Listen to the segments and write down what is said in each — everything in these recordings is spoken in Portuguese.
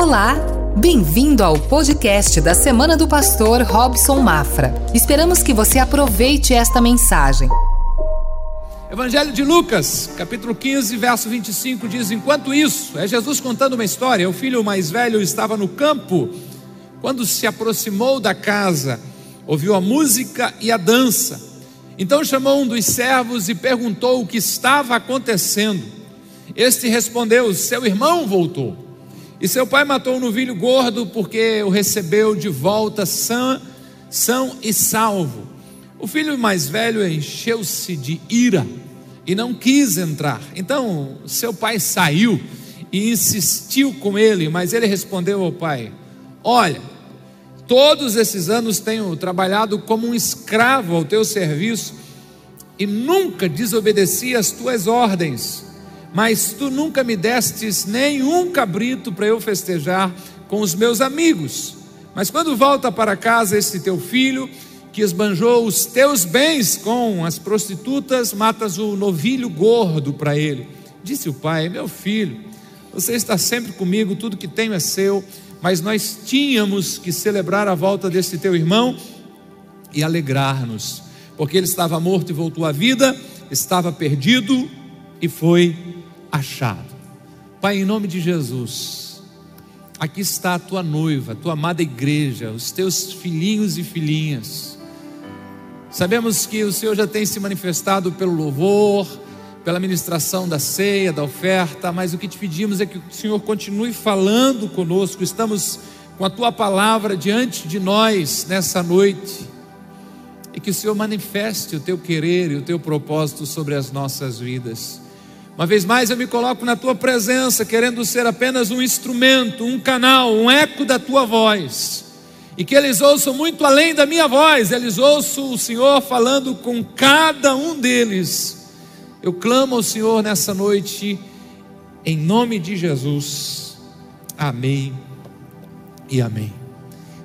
Olá, bem-vindo ao podcast da Semana do Pastor Robson Mafra. Esperamos que você aproveite esta mensagem. Evangelho de Lucas, capítulo 15, verso 25 diz: Enquanto isso, é Jesus contando uma história. O filho mais velho estava no campo quando se aproximou da casa, ouviu a música e a dança. Então chamou um dos servos e perguntou o que estava acontecendo. Este respondeu: Seu irmão voltou. E seu pai matou um novilho gordo porque o recebeu de volta são, são e salvo. O filho mais velho encheu-se de ira e não quis entrar. Então seu pai saiu e insistiu com ele, mas ele respondeu ao pai: Olha, todos esses anos tenho trabalhado como um escravo ao teu serviço e nunca desobedeci às tuas ordens mas tu nunca me destes nenhum cabrito para eu festejar com os meus amigos. Mas quando volta para casa este teu filho, que esbanjou os teus bens com as prostitutas, matas o novilho gordo para ele. Disse o pai: Meu filho, você está sempre comigo, tudo que tenho é seu, mas nós tínhamos que celebrar a volta deste teu irmão e alegrar-nos, porque ele estava morto e voltou à vida, estava perdido e foi achado. Pai, em nome de Jesus, aqui está a tua noiva, a tua amada igreja, os teus filhinhos e filhinhas. Sabemos que o Senhor já tem se manifestado pelo louvor, pela ministração da ceia, da oferta, mas o que te pedimos é que o Senhor continue falando conosco. Estamos com a tua palavra diante de nós nessa noite. E que o Senhor manifeste o teu querer e o teu propósito sobre as nossas vidas. Uma vez mais eu me coloco na tua presença, querendo ser apenas um instrumento, um canal, um eco da tua voz. E que eles ouçam muito além da minha voz, eles ouçam o Senhor falando com cada um deles. Eu clamo ao Senhor nessa noite, em nome de Jesus. Amém e amém.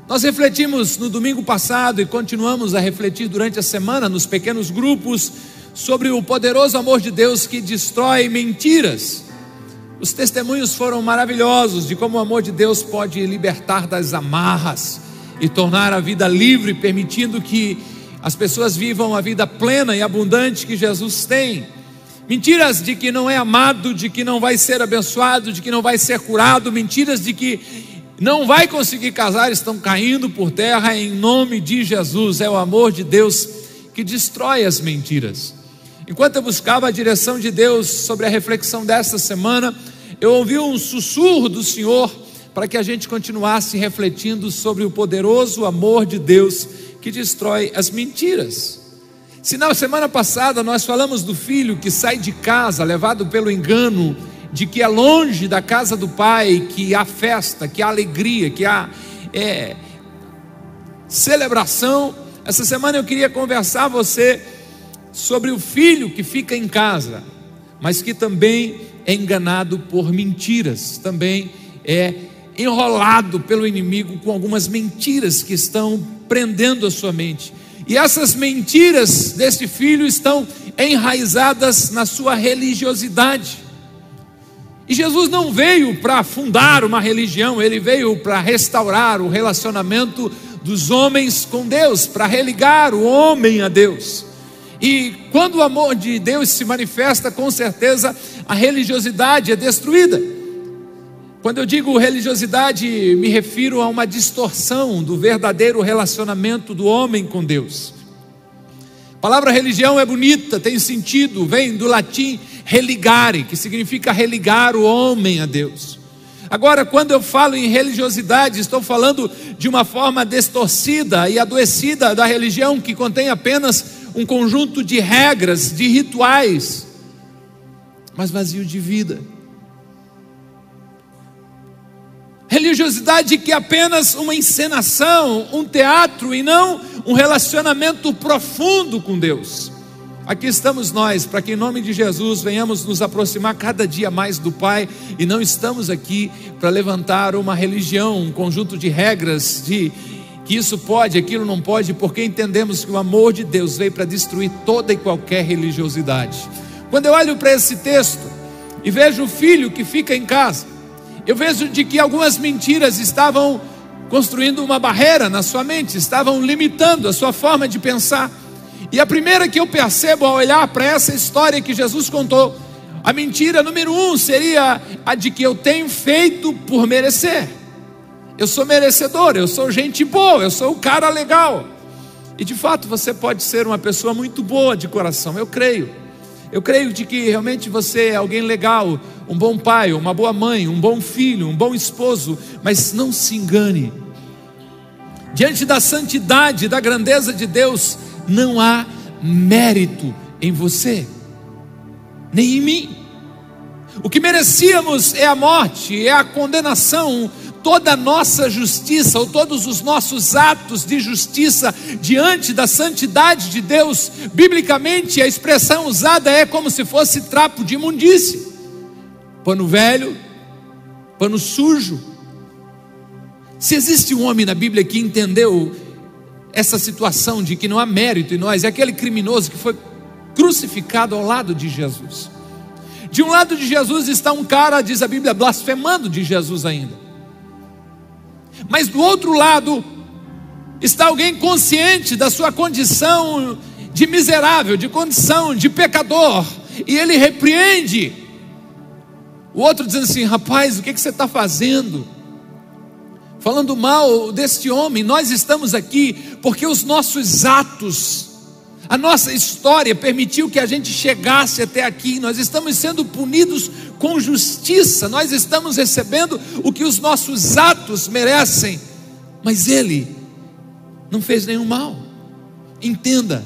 Nós refletimos no domingo passado e continuamos a refletir durante a semana nos pequenos grupos sobre o poderoso amor de Deus que destrói mentiras. Os testemunhos foram maravilhosos de como o amor de Deus pode libertar das amarras e tornar a vida livre, permitindo que as pessoas vivam a vida plena e abundante que Jesus tem. Mentiras de que não é amado, de que não vai ser abençoado, de que não vai ser curado, mentiras de que não vai conseguir casar, estão caindo por terra em nome de Jesus. É o amor de Deus que destrói as mentiras. Enquanto eu buscava a direção de Deus sobre a reflexão desta semana, eu ouvi um sussurro do Senhor para que a gente continuasse refletindo sobre o poderoso amor de Deus que destrói as mentiras. Se na semana passada nós falamos do filho que sai de casa levado pelo engano de que é longe da casa do pai, que há festa, que há alegria, que há é, celebração, essa semana eu queria conversar você sobre o filho que fica em casa, mas que também é enganado por mentiras, também é enrolado pelo inimigo com algumas mentiras que estão prendendo a sua mente. E essas mentiras desse filho estão enraizadas na sua religiosidade. E Jesus não veio para fundar uma religião, ele veio para restaurar o relacionamento dos homens com Deus, para religar o homem a Deus. E quando o amor de Deus se manifesta, com certeza a religiosidade é destruída. Quando eu digo religiosidade, me refiro a uma distorção do verdadeiro relacionamento do homem com Deus. A palavra religião é bonita, tem sentido, vem do latim religare, que significa religar o homem a Deus. Agora, quando eu falo em religiosidade, estou falando de uma forma distorcida e adoecida da religião que contém apenas um conjunto de regras, de rituais, mas vazio de vida. Religiosidade que é apenas uma encenação, um teatro e não um relacionamento profundo com Deus. Aqui estamos nós, para que em nome de Jesus venhamos nos aproximar cada dia mais do Pai, e não estamos aqui para levantar uma religião, um conjunto de regras, de que isso pode, aquilo não pode, porque entendemos que o amor de Deus veio para destruir toda e qualquer religiosidade. Quando eu olho para esse texto e vejo o filho que fica em casa, Eu vejo de que algumas mentiras estavam construindo uma barreira na sua mente, estavam limitando a sua forma de pensar. E a primeira que eu percebo ao olhar para essa história que Jesus contou, a mentira número um seria a de que eu tenho feito por merecer. Eu sou merecedor, eu sou gente boa, eu sou o cara legal. E de fato você pode ser uma pessoa muito boa de coração, eu creio. Eu creio de que realmente você é alguém legal, um bom pai, uma boa mãe, um bom filho, um bom esposo, mas não se engane. Diante da santidade, da grandeza de Deus, não há mérito em você, nem em mim. O que merecíamos é a morte, é a condenação, toda nossa justiça, ou todos os nossos atos de justiça diante da santidade de Deus, biblicamente a expressão usada é como se fosse trapo de imundície, pano velho, pano sujo. Se existe um homem na Bíblia que entendeu essa situação de que não há mérito em nós, é aquele criminoso que foi crucificado ao lado de Jesus. De um lado de Jesus está um cara, diz a Bíblia, blasfemando de Jesus ainda. Mas do outro lado está alguém consciente da sua condição de miserável, de condição de pecador, e ele repreende. O outro dizendo assim: rapaz, o que, que você está fazendo? Falando mal deste homem, nós estamos aqui porque os nossos atos, a nossa história permitiu que a gente chegasse até aqui. Nós estamos sendo punidos com justiça, nós estamos recebendo o que os nossos atos merecem, mas ele não fez nenhum mal. Entenda,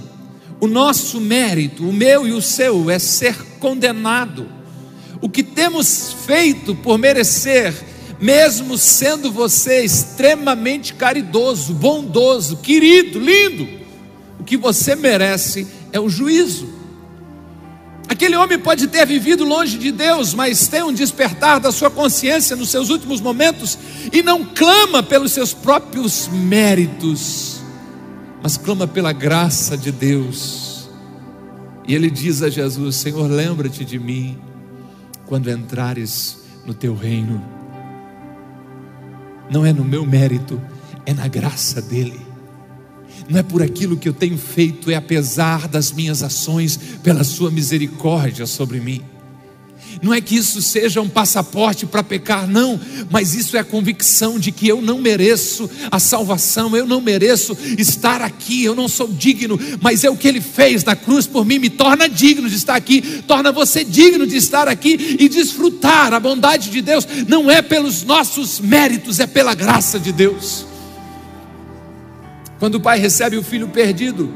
o nosso mérito, o meu e o seu, é ser condenado. O que temos feito por merecer, mesmo sendo você extremamente caridoso, bondoso, querido, lindo, que você merece é o juízo. Aquele homem pode ter vivido longe de Deus, mas tem um despertar da sua consciência nos seus últimos momentos e não clama pelos seus próprios méritos, mas clama pela graça de Deus. E ele diz a Jesus: Senhor, lembra-te de mim quando entrares no teu reino. Não é no meu mérito, é na graça dele não é por aquilo que eu tenho feito, é apesar das minhas ações, pela Sua misericórdia sobre mim. Não é que isso seja um passaporte para pecar, não, mas isso é a convicção de que eu não mereço a salvação, eu não mereço estar aqui, eu não sou digno, mas é o que Ele fez na cruz por mim, me torna digno de estar aqui, torna você digno de estar aqui e desfrutar a bondade de Deus, não é pelos nossos méritos, é pela graça de Deus. Quando o pai recebe o filho perdido,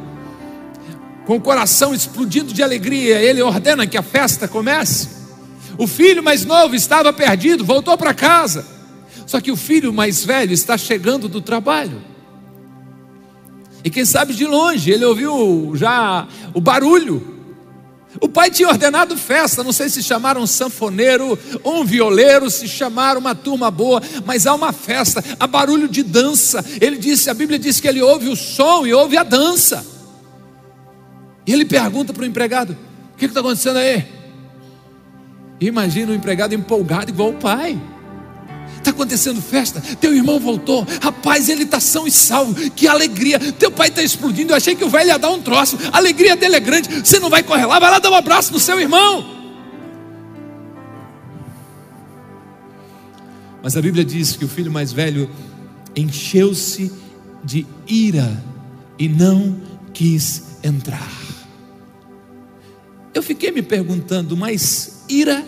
com o coração explodindo de alegria, ele ordena que a festa comece. O filho mais novo estava perdido, voltou para casa. Só que o filho mais velho está chegando do trabalho. E quem sabe de longe, ele ouviu já o barulho o pai tinha ordenado festa, não sei se chamaram um sanfoneiro um violeiro, se chamaram uma turma boa, mas há uma festa, há barulho de dança. Ele disse, a Bíblia diz que ele ouve o som e ouve a dança. E ele pergunta para o empregado: O que está acontecendo aí? Imagina o empregado empolgado igual o pai. Está acontecendo festa, teu irmão voltou, rapaz, ele está são e salvo, que alegria, teu pai está explodindo, eu achei que o velho ia dar um troço, a alegria dele é grande, você não vai correr lá, vai lá dar um abraço no seu irmão. Mas a Bíblia diz que o filho mais velho encheu-se de ira e não quis entrar. Eu fiquei me perguntando, mas ira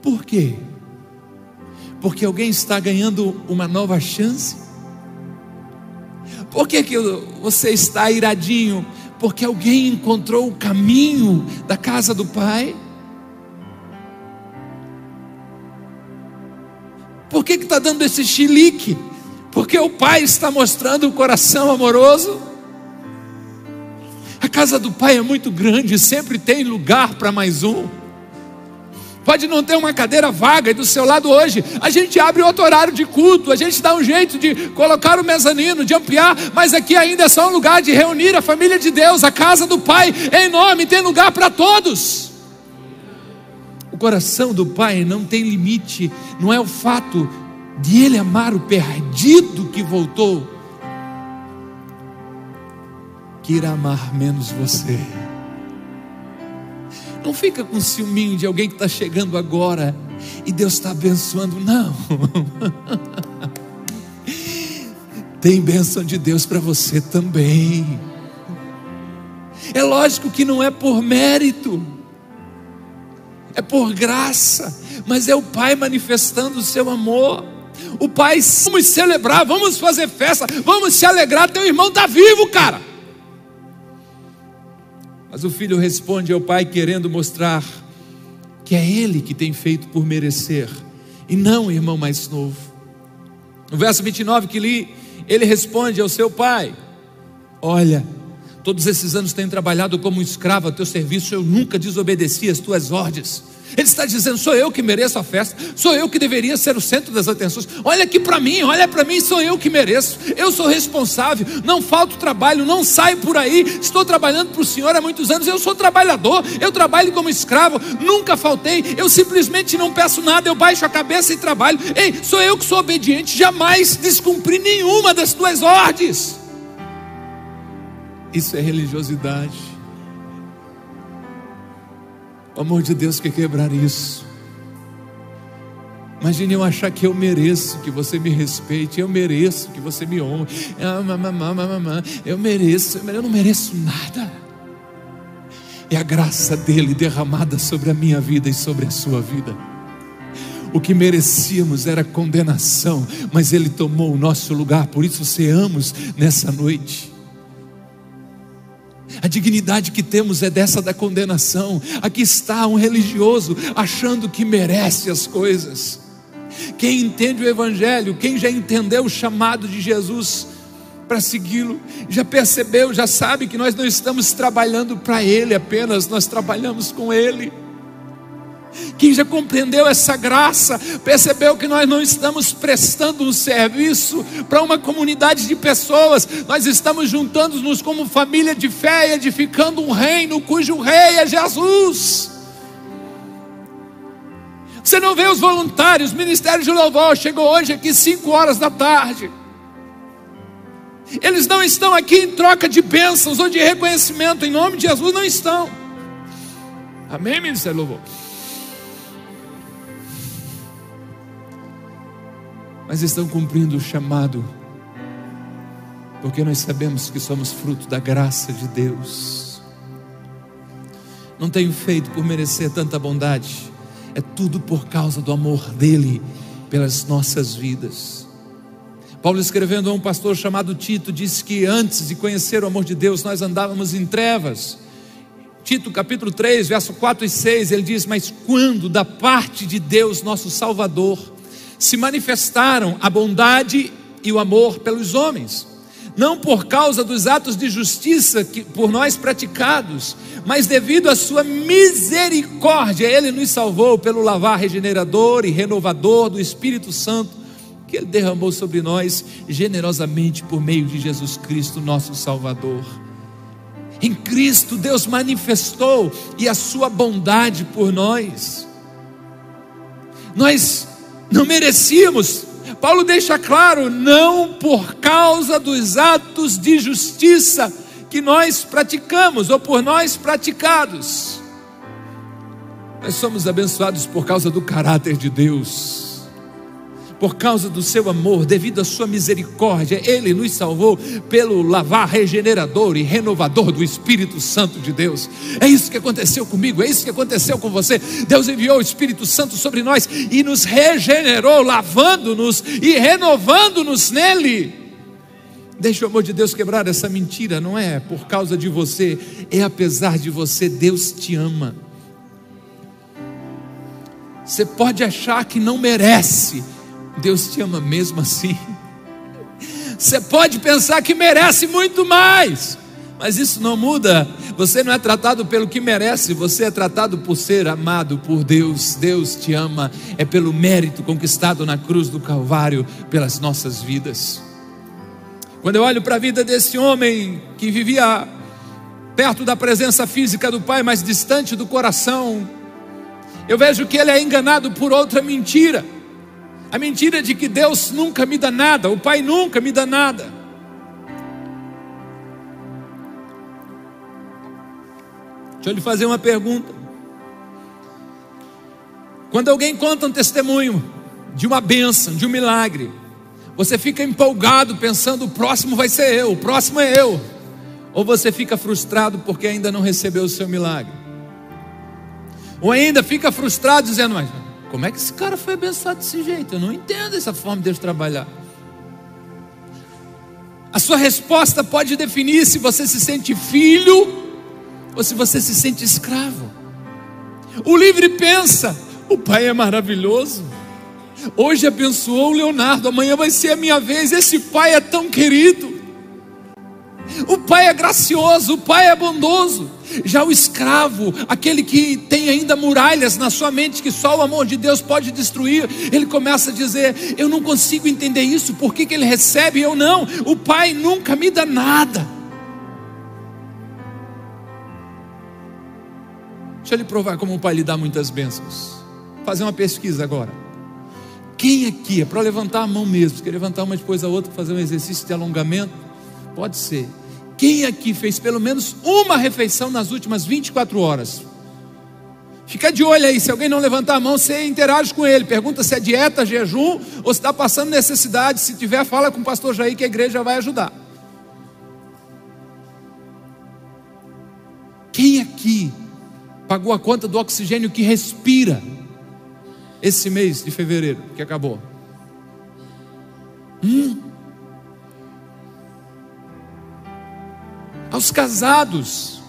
por quê? Porque alguém está ganhando uma nova chance? Por que, que você está iradinho? Porque alguém encontrou o caminho da casa do Pai? Por que está dando esse chilique? Porque o Pai está mostrando o coração amoroso? A casa do Pai é muito grande, sempre tem lugar para mais um. Pode não ter uma cadeira vaga do seu lado hoje. A gente abre outro horário de culto, a gente dá um jeito de colocar o mezanino, de ampliar, mas aqui ainda é só um lugar de reunir a família de Deus, a casa do Pai é enorme, tem lugar para todos. O coração do Pai não tem limite, não é o fato de Ele amar o perdido que voltou, que irá amar menos você. Não fica com ciúminho de alguém que está chegando agora e Deus está abençoando, não. Tem bênção de Deus para você também. É lógico que não é por mérito, é por graça, mas é o Pai manifestando o seu amor. O Pai, vamos celebrar, vamos fazer festa, vamos se alegrar. Teu irmão está vivo, cara. Mas o filho responde ao pai, querendo mostrar que é ele que tem feito por merecer, e não o irmão mais novo. No verso 29 que li, ele responde ao seu pai: Olha, todos esses anos tenho trabalhado como escravo a teu serviço, eu nunca desobedeci as tuas ordens. Ele está dizendo: sou eu que mereço a festa, sou eu que deveria ser o centro das atenções. Olha aqui para mim, olha para mim, sou eu que mereço. Eu sou responsável, não falto trabalho, não saio por aí. Estou trabalhando para o Senhor há muitos anos. Eu sou trabalhador, eu trabalho como escravo, nunca faltei. Eu simplesmente não peço nada, eu baixo a cabeça e trabalho. Ei, sou eu que sou obediente, jamais descumpri nenhuma das tuas ordens. Isso é religiosidade. O amor de Deus quer quebrar isso. Imagine eu achar que eu mereço que você me respeite, eu mereço que você me honre. Ah, eu mereço, eu não mereço nada. É a graça dele derramada sobre a minha vida e sobre a sua vida. O que merecíamos era condenação, mas ele tomou o nosso lugar, por isso ceamos nessa noite. A dignidade que temos é dessa da condenação. Aqui está um religioso achando que merece as coisas. Quem entende o Evangelho, quem já entendeu o chamado de Jesus para segui-lo, já percebeu, já sabe que nós não estamos trabalhando para Ele apenas, nós trabalhamos com Ele. Quem já compreendeu essa graça, percebeu que nós não estamos prestando um serviço para uma comunidade de pessoas, nós estamos juntando-nos como família de fé edificando um reino cujo rei é Jesus. Você não vê os voluntários, o Ministério de Louvor chegou hoje aqui 5 horas da tarde. Eles não estão aqui em troca de bênçãos ou de reconhecimento, em nome de Jesus, não estão. Amém, Ministério Louvor? Mas estão cumprindo o chamado, porque nós sabemos que somos fruto da graça de Deus. Não tenho feito por merecer tanta bondade, é tudo por causa do amor dele pelas nossas vidas. Paulo, escrevendo a um pastor chamado Tito, disse que antes de conhecer o amor de Deus, nós andávamos em trevas. Tito capítulo 3, verso 4 e 6, ele diz: Mas quando da parte de Deus, nosso Salvador, se manifestaram a bondade e o amor pelos homens, não por causa dos atos de justiça que por nós praticados, mas devido à sua misericórdia, ele nos salvou pelo lavar regenerador e renovador do Espírito Santo que ele derramou sobre nós generosamente por meio de Jesus Cristo, nosso Salvador. Em Cristo Deus manifestou e a sua bondade por nós. Nós não merecíamos. Paulo deixa claro, não por causa dos atos de justiça que nós praticamos ou por nós praticados. Nós somos abençoados por causa do caráter de Deus por causa do seu amor, devido à sua misericórdia, Ele nos salvou pelo lavar regenerador e renovador do Espírito Santo de Deus. É isso que aconteceu comigo, é isso que aconteceu com você. Deus enviou o Espírito Santo sobre nós e nos regenerou, lavando-nos e renovando-nos nele. Deixa o amor de Deus quebrar essa mentira, não é por causa de você, é apesar de você, Deus te ama. Você pode achar que não merece, Deus te ama mesmo assim. Você pode pensar que merece muito mais, mas isso não muda. Você não é tratado pelo que merece, você é tratado por ser amado por Deus. Deus te ama, é pelo mérito conquistado na cruz do Calvário pelas nossas vidas. Quando eu olho para a vida desse homem que vivia perto da presença física do Pai, mas distante do coração, eu vejo que ele é enganado por outra mentira. A mentira de que Deus nunca me dá nada, o Pai nunca me dá nada. Deixa eu lhe fazer uma pergunta. Quando alguém conta um testemunho de uma bênção, de um milagre, você fica empolgado pensando: o próximo vai ser eu, o próximo é eu. Ou você fica frustrado porque ainda não recebeu o seu milagre. Ou ainda fica frustrado dizendo: Mas como é que esse cara foi abençoado desse jeito? Eu não entendo essa forma de Deus trabalhar. A sua resposta pode definir se você se sente filho ou se você se sente escravo. O livre pensa: o pai é maravilhoso. Hoje abençoou o Leonardo, amanhã vai ser a minha vez. Esse pai é tão querido. O pai é gracioso, o pai é bondoso. Já o escravo, aquele que tem ainda muralhas na sua mente que só o amor de Deus pode destruir, ele começa a dizer: Eu não consigo entender isso, por que, que ele recebe e eu não? O pai nunca me dá nada. Deixa ele provar como o pai lhe dá muitas bênçãos. Fazer uma pesquisa agora. Quem aqui, é para levantar a mão mesmo, quer levantar uma depois a outra, fazer um exercício de alongamento? Pode ser. Quem aqui fez pelo menos uma refeição nas últimas 24 horas? Fica de olho aí, se alguém não levantar a mão, você interage com ele, pergunta se é dieta, jejum ou se está passando necessidade. Se tiver, fala com o pastor Jair que a igreja vai ajudar. Quem aqui pagou a conta do oxigênio que respira esse mês de fevereiro que acabou? Hum? Aos casados.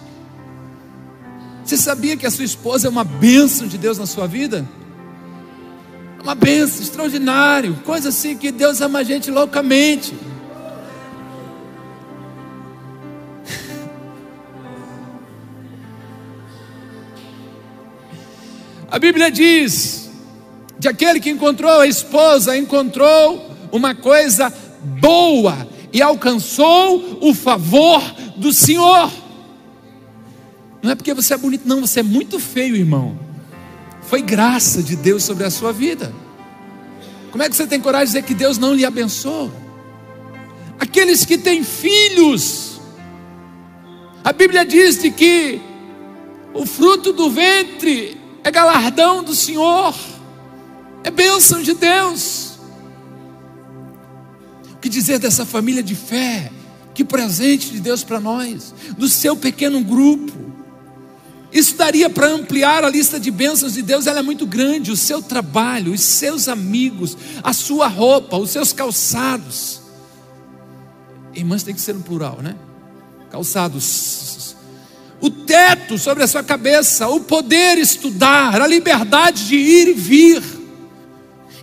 Você sabia que a sua esposa é uma bênção de Deus na sua vida? Uma bênção extraordinária, coisa assim que Deus ama a gente loucamente. A Bíblia diz: de aquele que encontrou a esposa, encontrou uma coisa boa e alcançou o favor do Senhor. Não é porque você é bonito, não, você é muito feio, irmão. Foi graça de Deus sobre a sua vida. Como é que você tem coragem de dizer que Deus não lhe abençoou? Aqueles que têm filhos, a Bíblia diz de que o fruto do ventre é galardão do Senhor, é bênção de Deus. O que dizer dessa família de fé? Que presente de Deus para nós, do seu pequeno grupo. Isso daria para ampliar a lista de bênçãos de Deus, ela é muito grande. O seu trabalho, os seus amigos, a sua roupa, os seus calçados. Irmãs tem que ser no plural, né? Calçados. O teto sobre a sua cabeça, o poder estudar, a liberdade de ir e vir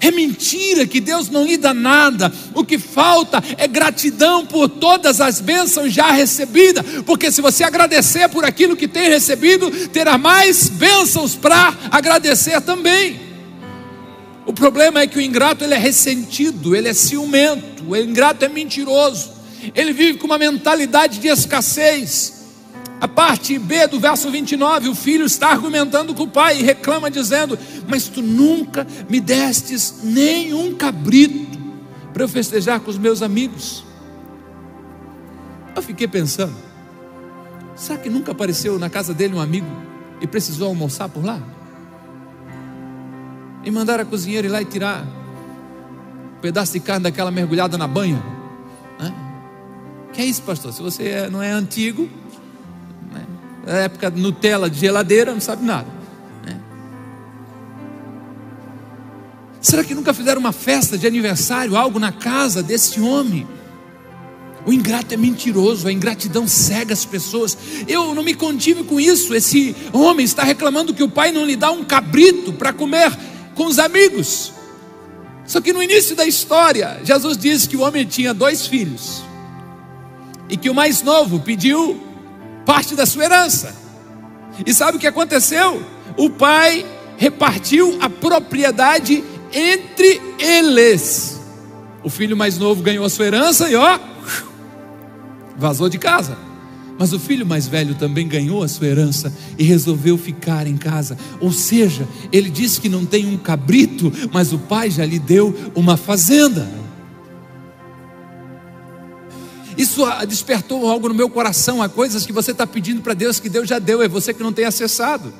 é mentira que Deus não lhe dá nada. O que falta é gratidão por todas as bênçãos já recebidas. Porque se você agradecer por aquilo que tem recebido, terá mais bênçãos para agradecer também. O problema é que o ingrato ele é ressentido, ele é ciumento, o ingrato é mentiroso. Ele vive com uma mentalidade de escassez. A parte B do verso 29, o filho está argumentando com o pai e reclama, dizendo: Mas tu nunca me destes nenhum cabrito para eu festejar com os meus amigos. Eu fiquei pensando: será que nunca apareceu na casa dele um amigo e precisou almoçar por lá? E mandar a cozinheira ir lá e tirar um pedaço de carne daquela mergulhada na banha? Que é isso, pastor? Se você é, não é antigo, na época Nutella de geladeira, não sabe nada. Né? Será que nunca fizeram uma festa de aniversário, algo na casa desse homem? O ingrato é mentiroso, a ingratidão cega as pessoas. Eu não me contive com isso. Esse homem está reclamando que o pai não lhe dá um cabrito para comer com os amigos. Só que no início da história, Jesus disse que o homem tinha dois filhos e que o mais novo pediu parte da sua herança. E sabe o que aconteceu? O pai repartiu a propriedade entre eles. O filho mais novo ganhou a sua herança e ó, vazou de casa. Mas o filho mais velho também ganhou a sua herança e resolveu ficar em casa. Ou seja, ele disse que não tem um cabrito, mas o pai já lhe deu uma fazenda. Isso despertou algo no meu coração, há coisas que você está pedindo para Deus que Deus já deu, é você que não tem acessado.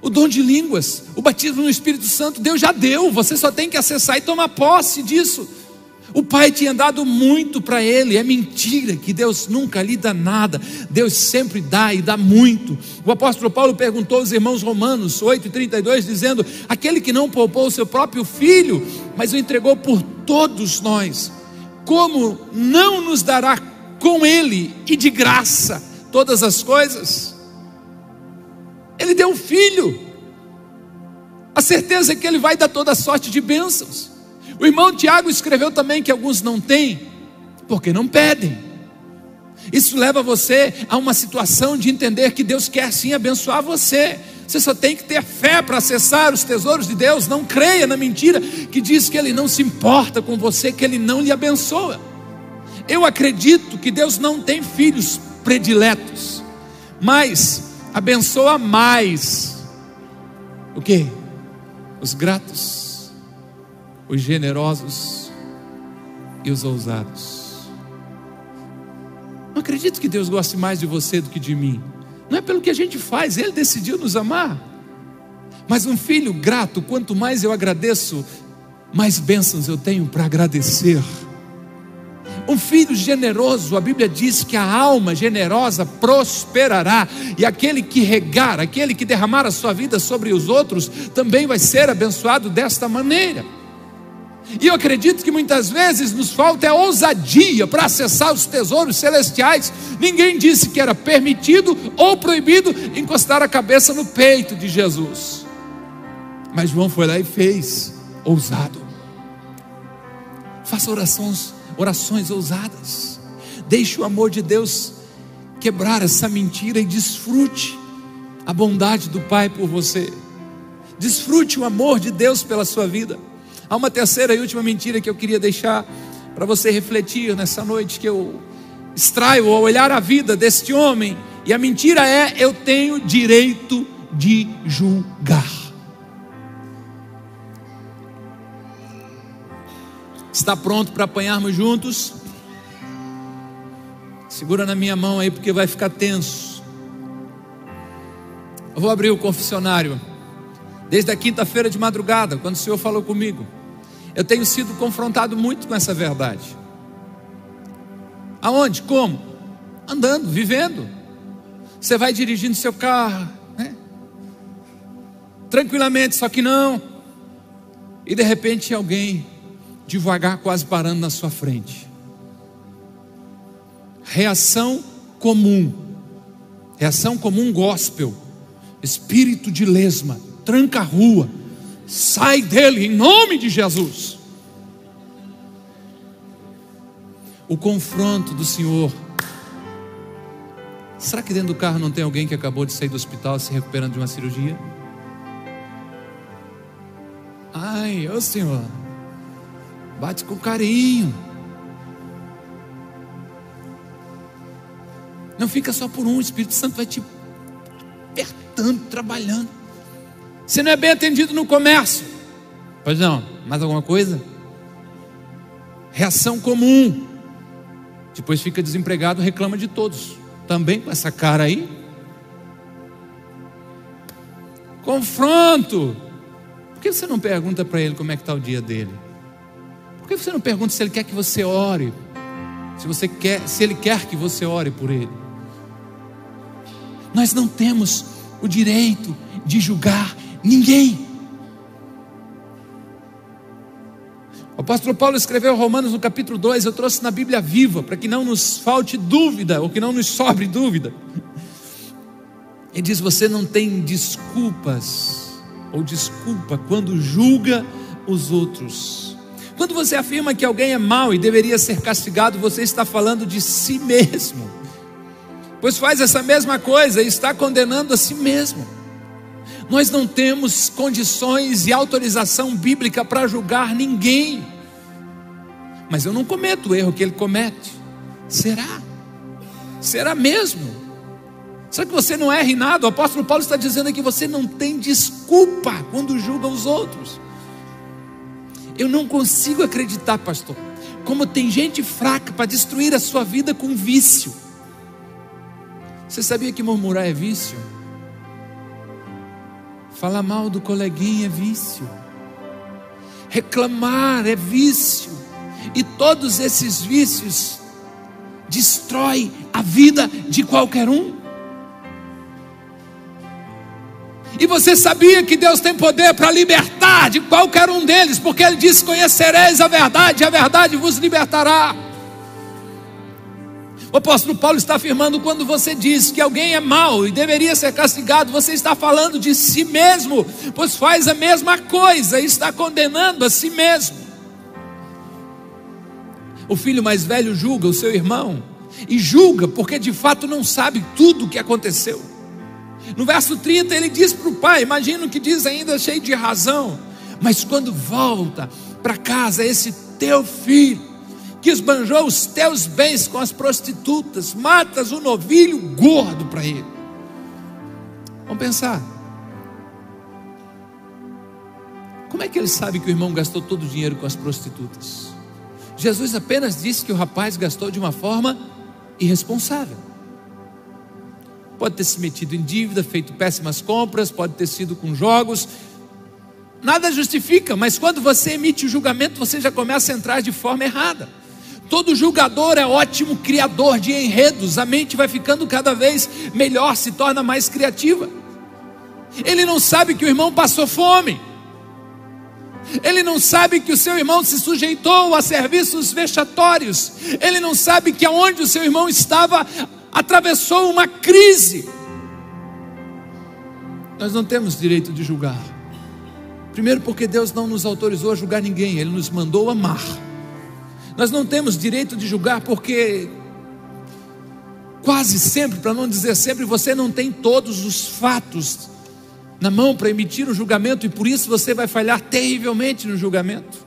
O dom de línguas, o batismo no Espírito Santo, Deus já deu, você só tem que acessar e tomar posse disso. O pai tinha dado muito para ele, é mentira que Deus nunca lhe dá nada, Deus sempre dá e dá muito. O apóstolo Paulo perguntou aos irmãos romanos 8,32, dizendo: Aquele que não poupou o seu próprio filho, mas o entregou por todos nós, como não nos dará com ele e de graça todas as coisas? Ele deu um filho, a certeza é que ele vai dar toda sorte de bênçãos. O irmão Tiago escreveu também que alguns não têm, porque não pedem. Isso leva você a uma situação de entender que Deus quer sim abençoar você. Você só tem que ter fé para acessar os tesouros de Deus. Não creia na mentira que diz que Ele não se importa com você, que Ele não lhe abençoa. Eu acredito que Deus não tem filhos prediletos, mas abençoa mais o que? Os gratos os generosos e os ousados. Não acredito que Deus goste mais de você do que de mim. Não é pelo que a gente faz, Ele decidiu nos amar. Mas um filho grato, quanto mais eu agradeço, mais bênçãos eu tenho para agradecer. Um filho generoso, a Bíblia diz que a alma generosa prosperará, e aquele que regar, aquele que derramar a sua vida sobre os outros, também vai ser abençoado desta maneira. E eu acredito que muitas vezes nos falta é ousadia para acessar os tesouros celestiais. Ninguém disse que era permitido ou proibido encostar a cabeça no peito de Jesus. Mas João foi lá e fez, ousado. Faça orações, orações ousadas. Deixe o amor de Deus quebrar essa mentira e desfrute a bondade do Pai por você. Desfrute o amor de Deus pela sua vida. Há uma terceira e última mentira que eu queria deixar para você refletir nessa noite que eu extraio ao olhar a vida deste homem. E a mentira é: eu tenho direito de julgar. Está pronto para apanharmos juntos? Segura na minha mão aí porque vai ficar tenso. Eu vou abrir o confessionário. Desde a quinta-feira de madrugada, quando o Senhor falou comigo. Eu tenho sido confrontado muito com essa verdade. Aonde? Como? Andando, vivendo. Você vai dirigindo seu carro, né? tranquilamente, só que não. E de repente alguém devagar, quase parando na sua frente. Reação comum. Reação comum gospel. Espírito de lesma. Tranca a rua Sai dele em nome de Jesus. O confronto do Senhor. Será que dentro do carro não tem alguém que acabou de sair do hospital se recuperando de uma cirurgia? Ai, ô Senhor, bate com carinho. Não fica só por um, o Espírito Santo vai te apertando, trabalhando. Você não é bem atendido no comércio. Pois não, mais alguma coisa? Reação comum. Depois fica desempregado, reclama de todos. Também com essa cara aí. Confronto. Por que você não pergunta para ele como é que está o dia dele? Por que você não pergunta se ele quer que você ore? Se você quer, se ele quer que você ore por ele? Nós não temos o direito de julgar Ninguém. O apóstolo Paulo escreveu Romanos no capítulo 2, eu trouxe na Bíblia viva, para que não nos falte dúvida, ou que não nos sobre dúvida. Ele diz: Você não tem desculpas, ou desculpa, quando julga os outros. Quando você afirma que alguém é mau e deveria ser castigado, você está falando de si mesmo, pois faz essa mesma coisa e está condenando a si mesmo. Nós não temos condições e autorização bíblica para julgar ninguém. mas eu não cometo o erro que ele comete. Será? Será mesmo? Será que você não erra em nada? O apóstolo Paulo está dizendo que você não tem desculpa quando julga os outros. Eu não consigo acreditar, pastor, como tem gente fraca para destruir a sua vida com vício. Você sabia que murmurar é vício? Falar mal do coleguinha é vício. Reclamar é vício. E todos esses vícios destrói a vida de qualquer um. E você sabia que Deus tem poder para libertar de qualquer um deles, porque Ele disse: Conhecereis a verdade, e a verdade vos libertará. O apóstolo Paulo está afirmando quando você diz que alguém é mau e deveria ser castigado, você está falando de si mesmo, pois faz a mesma coisa e está condenando a si mesmo. O filho mais velho julga o seu irmão e julga porque de fato não sabe tudo o que aconteceu. No verso 30 ele diz para o pai, imagino que diz ainda cheio de razão, mas quando volta para casa esse teu filho que esbanjou os teus bens com as prostitutas, matas o um novilho gordo para ele. Vamos pensar. Como é que ele sabe que o irmão gastou todo o dinheiro com as prostitutas? Jesus apenas disse que o rapaz gastou de uma forma irresponsável. Pode ter se metido em dívida, feito péssimas compras, pode ter sido com jogos. Nada justifica, mas quando você emite o julgamento, você já começa a entrar de forma errada. Todo julgador é ótimo criador de enredos, a mente vai ficando cada vez melhor, se torna mais criativa. Ele não sabe que o irmão passou fome, ele não sabe que o seu irmão se sujeitou a serviços vexatórios, ele não sabe que aonde o seu irmão estava atravessou uma crise. Nós não temos direito de julgar. Primeiro, porque Deus não nos autorizou a julgar ninguém, Ele nos mandou amar. Nós não temos direito de julgar porque quase sempre, para não dizer sempre, você não tem todos os fatos na mão para emitir um julgamento e por isso você vai falhar terrivelmente no julgamento.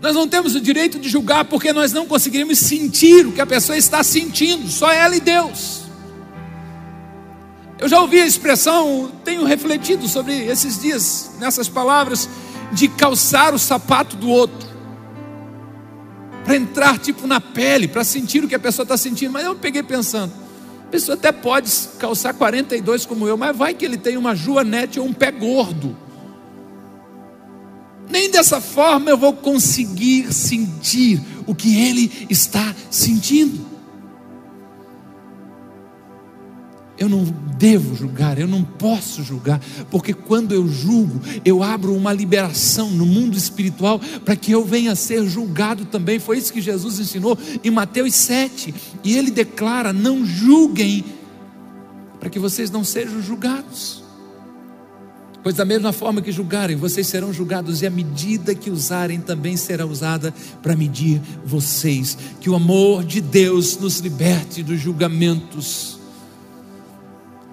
Nós não temos o direito de julgar porque nós não conseguimos sentir o que a pessoa está sentindo, só ela e Deus. Eu já ouvi a expressão, tenho refletido sobre esses dias, nessas palavras, de calçar o sapato do outro para entrar tipo na pele, para sentir o que a pessoa está sentindo. Mas eu peguei pensando, a pessoa até pode calçar 42 como eu, mas vai que ele tem uma joanete ou um pé gordo. Nem dessa forma eu vou conseguir sentir o que ele está sentindo. Eu não devo julgar, eu não posso julgar, porque quando eu julgo, eu abro uma liberação no mundo espiritual para que eu venha a ser julgado também. Foi isso que Jesus ensinou em Mateus 7. E ele declara: não julguem, para que vocês não sejam julgados. Pois da mesma forma que julgarem, vocês serão julgados, e a medida que usarem também será usada para medir vocês. Que o amor de Deus nos liberte dos julgamentos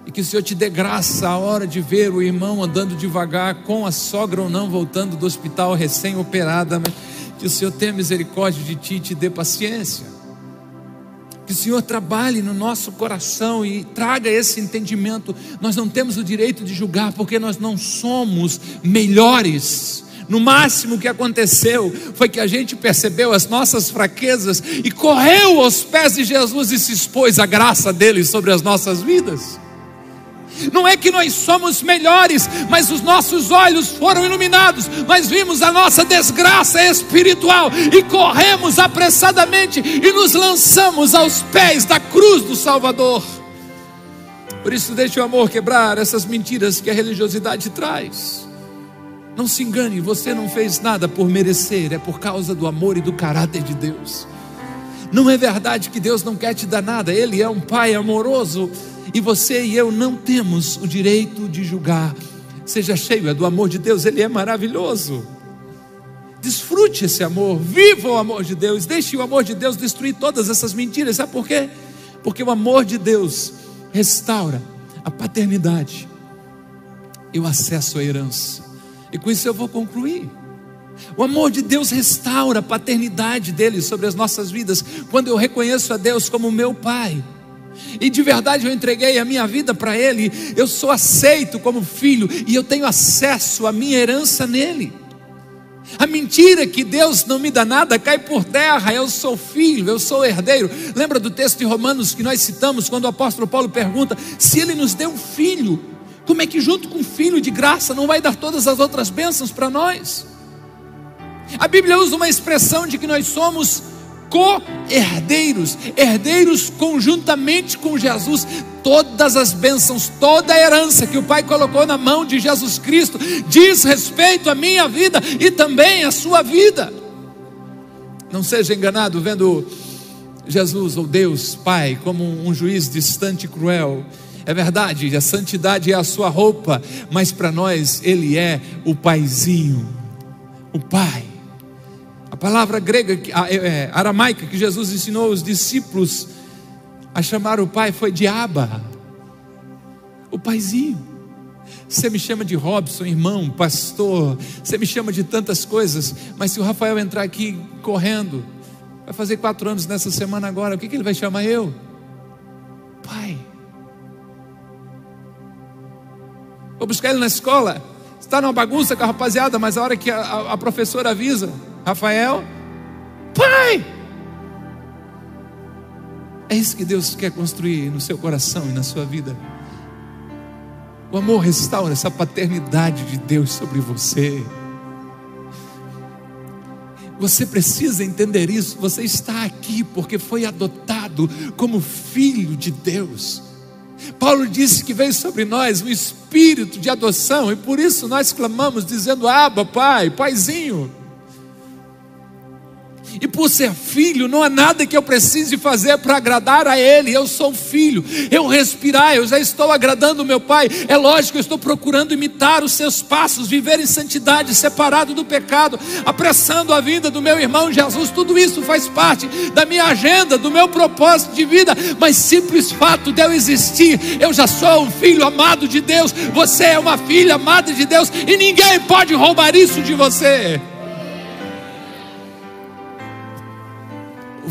e que o Senhor te dê graça a hora de ver o irmão andando devagar, com a sogra ou não, voltando do hospital recém-operada. Que o Senhor tenha misericórdia de ti e te dê paciência. Que o Senhor trabalhe no nosso coração e traga esse entendimento. Nós não temos o direito de julgar, porque nós não somos melhores. No máximo que aconteceu foi que a gente percebeu as nossas fraquezas e correu aos pés de Jesus e se expôs a graça dele sobre as nossas vidas. Não é que nós somos melhores, mas os nossos olhos foram iluminados. Nós vimos a nossa desgraça espiritual e corremos apressadamente e nos lançamos aos pés da cruz do Salvador. Por isso, deixe o amor quebrar essas mentiras que a religiosidade traz. Não se engane, você não fez nada por merecer, é por causa do amor e do caráter de Deus. Não é verdade que Deus não quer te dar nada, Ele é um Pai amoroso e você e eu não temos o direito de julgar. Seja cheio é do amor de Deus, ele é maravilhoso. Desfrute esse amor, viva o amor de Deus, deixe o amor de Deus destruir todas essas mentiras. Sabe por quê? Porque o amor de Deus restaura a paternidade e o acesso à herança. E com isso eu vou concluir. O amor de Deus restaura a paternidade dele sobre as nossas vidas, quando eu reconheço a Deus como meu Pai. E de verdade eu entreguei a minha vida para Ele, eu sou aceito como filho e eu tenho acesso à minha herança nele. A mentira que Deus não me dá nada cai por terra, eu sou filho, eu sou herdeiro. Lembra do texto de Romanos que nós citamos, quando o apóstolo Paulo pergunta: se ele nos deu um filho, como é que junto com um filho de graça não vai dar todas as outras bênçãos para nós? A Bíblia usa uma expressão de que nós somos co-herdeiros, herdeiros conjuntamente com Jesus. Todas as bênçãos, toda a herança que o Pai colocou na mão de Jesus Cristo diz respeito à minha vida e também à sua vida. Não seja enganado vendo Jesus ou Deus Pai como um juiz distante e cruel. É verdade, a santidade é a sua roupa, mas para nós ele é o paizinho, o pai palavra grega, é, é, aramaica, que Jesus ensinou os discípulos a chamar o pai foi de Abba, o paizinho. Você me chama de Robson, irmão, pastor, você me chama de tantas coisas, mas se o Rafael entrar aqui correndo, vai fazer quatro anos nessa semana agora, o que, que ele vai chamar eu? Pai. Vou buscar ele na escola, está numa bagunça com a rapaziada, mas a hora que a, a, a professora avisa, Rafael, pai. É isso que Deus quer construir no seu coração e na sua vida. O amor restaura essa paternidade de Deus sobre você. Você precisa entender isso. Você está aqui porque foi adotado como filho de Deus. Paulo disse que veio sobre nós um espírito de adoção e por isso nós clamamos dizendo: Abba, Pai, Paizinho. E por ser filho, não há nada que eu precise fazer para agradar a Ele. Eu sou filho, eu respirar, eu já estou agradando o meu Pai. É lógico, eu estou procurando imitar os seus passos, viver em santidade, separado do pecado, apressando a vinda do meu irmão Jesus. Tudo isso faz parte da minha agenda, do meu propósito de vida. Mas simples fato de eu existir, eu já sou um filho amado de Deus. Você é uma filha amada de Deus e ninguém pode roubar isso de você.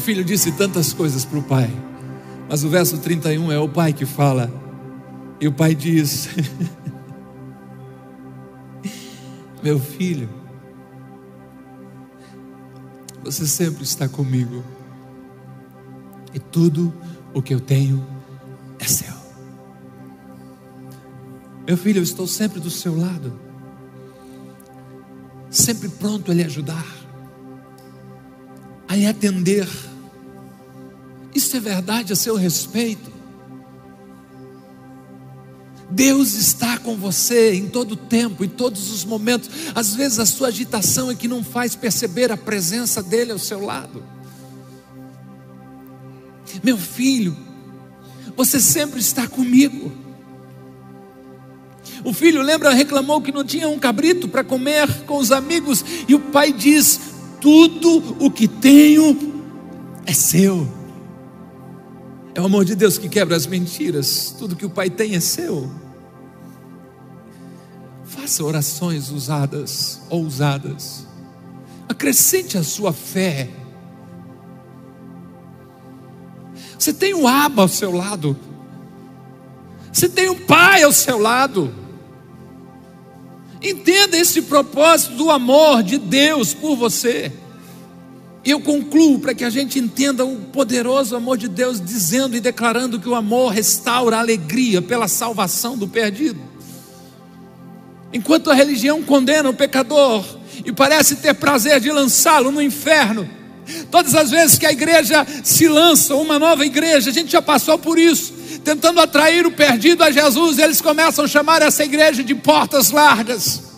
Filho disse tantas coisas para o pai, mas o verso 31 é o pai que fala, e o pai diz: Meu filho, você sempre está comigo, e tudo o que eu tenho é seu. Meu filho, eu estou sempre do seu lado, sempre pronto a lhe ajudar a lhe atender. Isso é verdade a seu respeito. Deus está com você em todo tempo, em todos os momentos. Às vezes a sua agitação é que não faz perceber a presença dele ao seu lado. Meu filho, você sempre está comigo. O filho, lembra, reclamou que não tinha um cabrito para comer com os amigos, e o pai diz: tudo o que tenho é seu. É o amor de Deus que quebra as mentiras. Tudo que o Pai tem é seu. Faça orações usadas, ousadas. Acrescente a sua fé. Você tem um aba ao seu lado. Você tem um pai ao seu lado. Entenda esse propósito do amor de Deus por você. Eu concluo para que a gente entenda o poderoso amor de Deus, dizendo e declarando que o amor restaura a alegria pela salvação do perdido. Enquanto a religião condena o pecador e parece ter prazer de lançá-lo no inferno, todas as vezes que a igreja se lança, uma nova igreja, a gente já passou por isso, tentando atrair o perdido a Jesus, eles começam a chamar essa igreja de portas largas.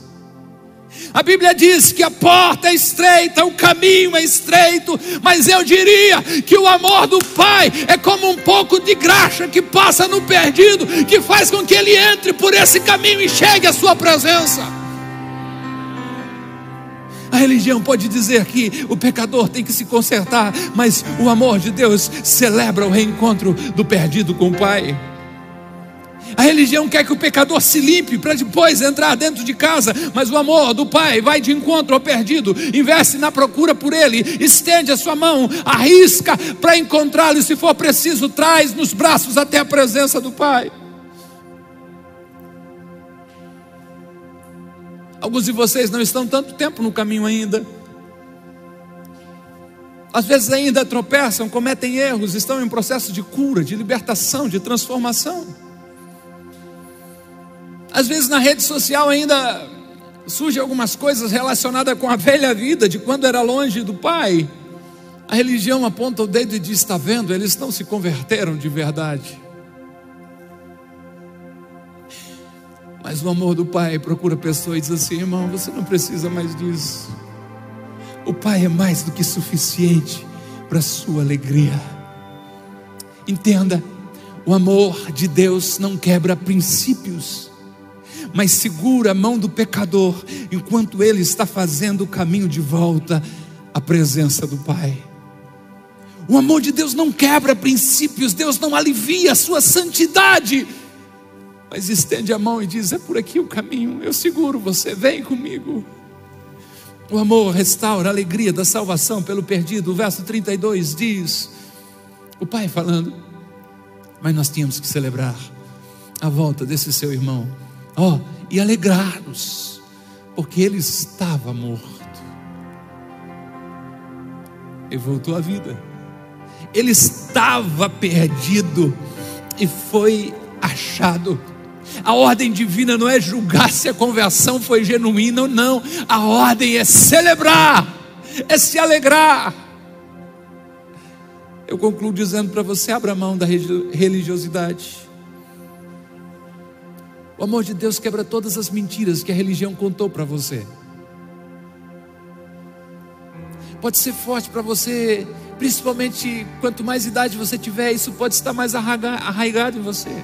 A Bíblia diz que a porta é estreita, o caminho é estreito, mas eu diria que o amor do Pai é como um pouco de graxa que passa no perdido, que faz com que ele entre por esse caminho e chegue à sua presença. A religião pode dizer que o pecador tem que se consertar, mas o amor de Deus celebra o reencontro do perdido com o Pai. A religião quer que o pecador se limpe para depois entrar dentro de casa, mas o amor do Pai vai de encontro ao perdido, investe na procura por ele, estende a sua mão, arrisca para encontrá-lo e, se for preciso, traz nos braços até a presença do Pai. Alguns de vocês não estão tanto tempo no caminho ainda. Às vezes ainda tropeçam, cometem erros, estão em processo de cura, de libertação, de transformação. Às vezes na rede social ainda surgem algumas coisas relacionadas com a velha vida, de quando era longe do Pai. A religião aponta o dedo e diz: está vendo, eles não se converteram de verdade. Mas o amor do Pai procura pessoas e diz assim: irmão, você não precisa mais disso. O Pai é mais do que suficiente para a sua alegria. Entenda, o amor de Deus não quebra princípios mas segura a mão do pecador enquanto ele está fazendo o caminho de volta à presença do Pai. O amor de Deus não quebra princípios, Deus não alivia a sua santidade, mas estende a mão e diz: É por aqui o caminho, eu seguro você, vem comigo. O amor restaura a alegria da salvação pelo perdido. O verso 32 diz: O Pai falando, mas nós tínhamos que celebrar a volta desse seu irmão ó, e alegrar-nos, porque ele estava morto e voltou à vida. Ele estava perdido e foi achado. A ordem divina não é julgar se a conversão foi genuína ou não. A ordem é celebrar, é se alegrar. Eu concluo dizendo para você: abra mão da religiosidade. O amor de Deus quebra todas as mentiras que a religião contou para você. Pode ser forte para você, principalmente quanto mais idade você tiver, isso pode estar mais arraigado em você.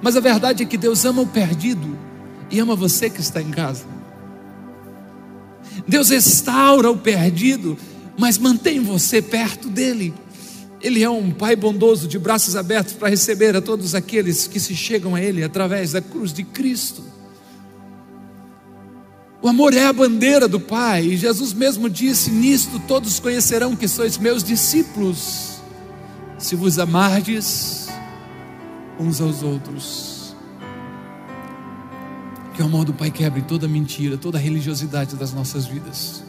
Mas a verdade é que Deus ama o perdido e ama você que está em casa. Deus restaura o perdido, mas mantém você perto dele. Ele é um Pai bondoso, de braços abertos para receber a todos aqueles que se chegam a Ele através da cruz de Cristo. O amor é a bandeira do Pai, e Jesus mesmo disse: Nisto todos conhecerão que sois meus discípulos, se vos amardes uns aos outros. Que o amor do Pai quebre toda mentira, toda religiosidade das nossas vidas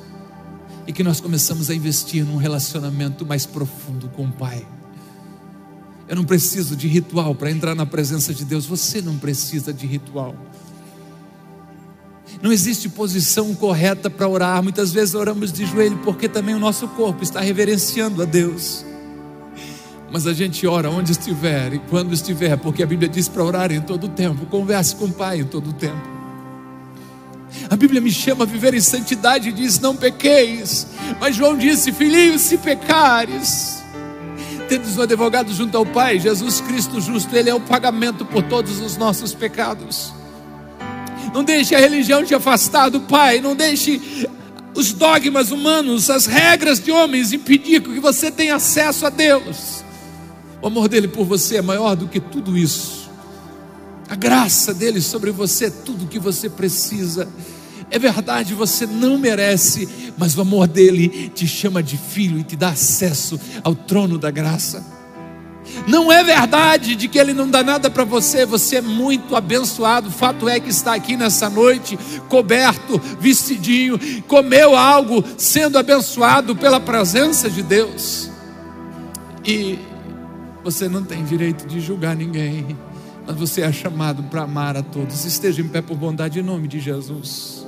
e que nós começamos a investir num relacionamento mais profundo com o Pai. Eu não preciso de ritual para entrar na presença de Deus, você não precisa de ritual. Não existe posição correta para orar. Muitas vezes oramos de joelho porque também o nosso corpo está reverenciando a Deus. Mas a gente ora onde estiver e quando estiver, porque a Bíblia diz para orar em todo o tempo. Converse com o Pai em todo o tempo. A Bíblia me chama a viver em santidade e diz: Não pequeis. Mas João disse: Filhinhos, se pecares, tendes um advogado junto ao Pai, Jesus Cristo justo, Ele é o pagamento por todos os nossos pecados. Não deixe a religião te afastar do Pai, não deixe os dogmas humanos, as regras de homens impedir que você tenha acesso a Deus. O amor dele por você é maior do que tudo isso. A graça dele sobre você é tudo que você precisa. É verdade, você não merece, mas o amor dele te chama de filho e te dá acesso ao trono da graça. Não é verdade de que ele não dá nada para você, você é muito abençoado. O fato é que está aqui nessa noite, coberto, vestidinho, comeu algo, sendo abençoado pela presença de Deus. E você não tem direito de julgar ninguém mas você é chamado para amar a todos. Esteja em pé por bondade em nome de Jesus.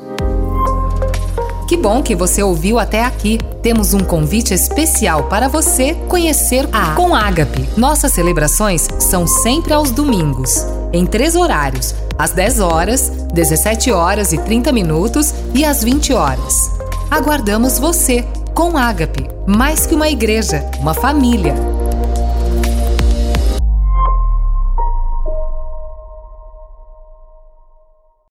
Que bom que você ouviu até aqui. Temos um convite especial para você conhecer a Com Ágape. Nossas celebrações são sempre aos domingos, em três horários: às 10 horas, 17 horas e 30 minutos e às 20 horas. Aguardamos você com Ágape, mais que uma igreja, uma família